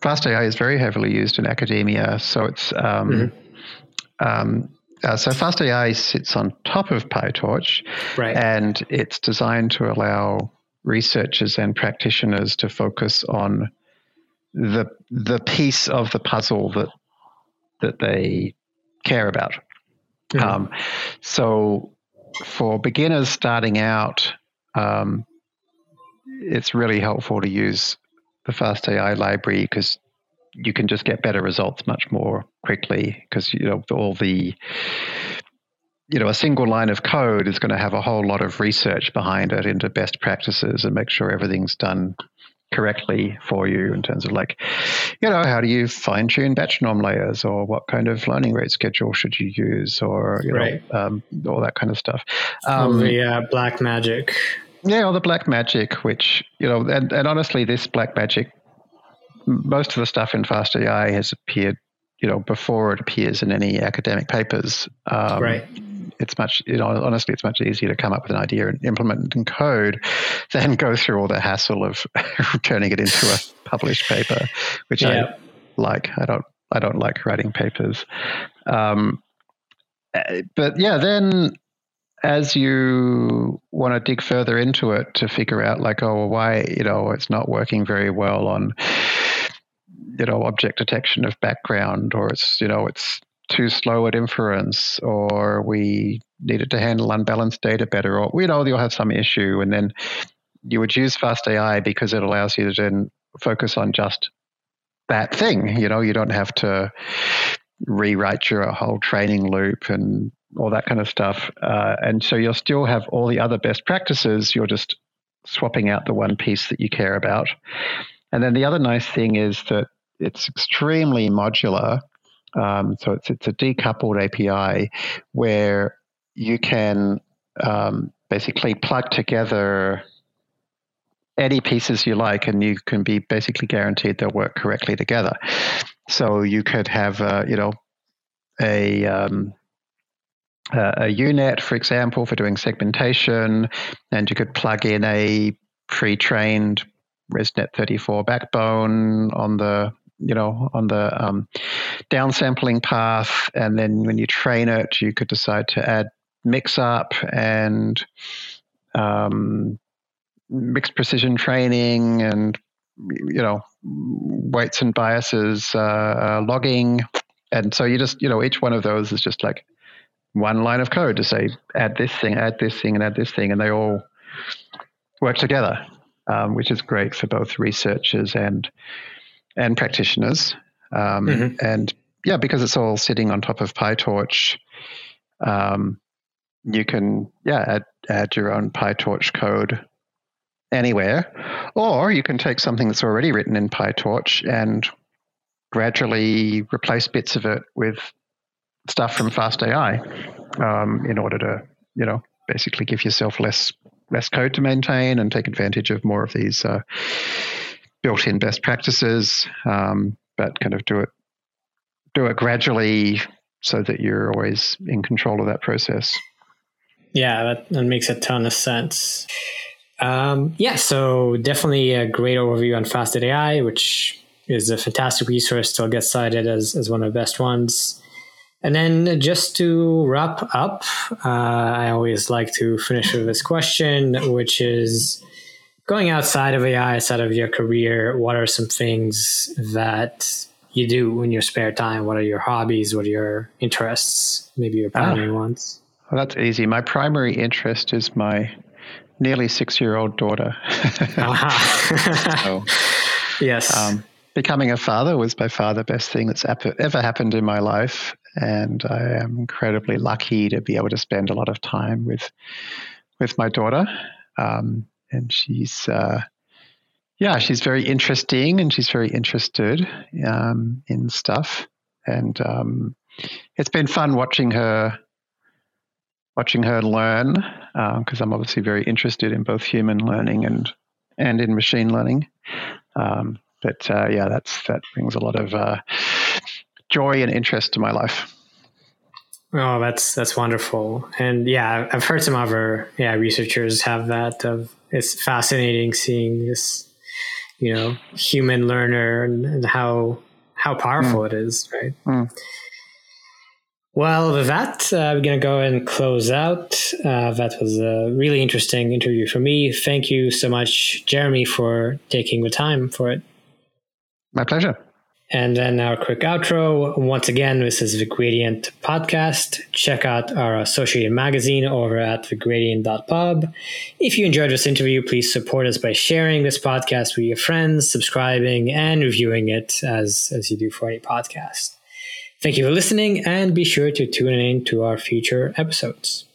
FastAI is very heavily used in academia. So it's, um, mm-hmm. um, uh, so FastAI sits on top of PyTorch, right. and it's designed to allow researchers and practitioners to focus on the the piece of the puzzle that that they care about. Mm-hmm. Um, so, for beginners starting out, um, it's really helpful to use the FastAI library because you can just get better results much more quickly because you know all the you know a single line of code is going to have a whole lot of research behind it into best practices and make sure everything's done correctly for you in terms of like you know how do you fine tune batch norm layers or what kind of learning rate schedule should you use or you right. know um, all that kind of stuff um, the uh, black magic yeah or the black magic which you know and, and honestly this black magic most of the stuff in FastAI has appeared, you know, before it appears in any academic papers. Um, right. It's much, you know, honestly, it's much easier to come up with an idea and implement it in code than go through all the hassle of turning it into a published paper, which yeah. I like. I don't, I don't like writing papers. Um, eh, but yeah, then as you want to dig further into it to figure out like oh why you know it's not working very well on you know object detection of background or it's you know it's too slow at inference or we needed to handle unbalanced data better or you know you'll have some issue. And then you would use fast ai because it allows you to then focus on just that thing. You know you don't have to rewrite your whole training loop and all that kind of stuff. Uh, and so you'll still have all the other best practices. You're just swapping out the one piece that you care about. And then the other nice thing is that it's extremely modular. Um, so it's it's a decoupled API where you can um, basically plug together any pieces you like, and you can be basically guaranteed they'll work correctly together. So you could have, uh, you know, a um, a UNet, for example, for doing segmentation, and you could plug in a pre-trained ResNet 34 backbone on the you know on the um, downsampling path, and then when you train it, you could decide to add mix up and um, mixed precision training and you know weights and biases uh, uh, logging. And so you just you know each one of those is just like one line of code to say add this thing add this thing and add this thing. And they all work together um, which is great for both researchers and and practitioners um, mm-hmm. and yeah because it's all sitting on top of pytorch um, you can yeah add, add your own pytorch code anywhere or you can take something that's already written in pytorch and gradually replace bits of it with stuff from FastAI um, in order to, you know, basically give yourself less less code to maintain and take advantage of more of these uh, built-in best practices, um, but kind of do it do it gradually so that you're always in control of that process. Yeah, that, that makes a ton of sense. Um, yeah, so definitely a great overview on FastAI, which is a fantastic resource, still gets cited as, as one of the best ones. And then just to wrap up, uh, I always like to finish with this question, which is going outside of AI, outside of your career, what are some things that you do in your spare time? What are your hobbies? What are your interests? Maybe your primary ah, ones? Well, that's easy. My primary interest is my nearly six year old daughter. uh-huh. so, yes. Um, becoming a father was by far the best thing that's ever happened in my life and I am incredibly lucky to be able to spend a lot of time with with my daughter. Um, and she's uh, yeah, she's very interesting and she's very interested um, in stuff. And um, it's been fun watching her watching her learn because uh, I'm obviously very interested in both human learning and and in machine learning. Um, but uh, yeah, that's that brings a lot of uh, joy and interest to my life. Oh, that's that's wonderful, and yeah, I've heard some other yeah researchers have that. Of it's fascinating seeing this, you know, human learner and, and how how powerful mm. it is, right? Mm. Well, with that, uh, we're going to go and close out. Uh, that was a really interesting interview for me. Thank you so much, Jeremy, for taking the time for it. My pleasure. And then our quick outro. Once again, this is the Gradient podcast. Check out our associated magazine over at thegradient.pub. If you enjoyed this interview, please support us by sharing this podcast with your friends, subscribing, and reviewing it as, as you do for any podcast. Thank you for listening, and be sure to tune in to our future episodes.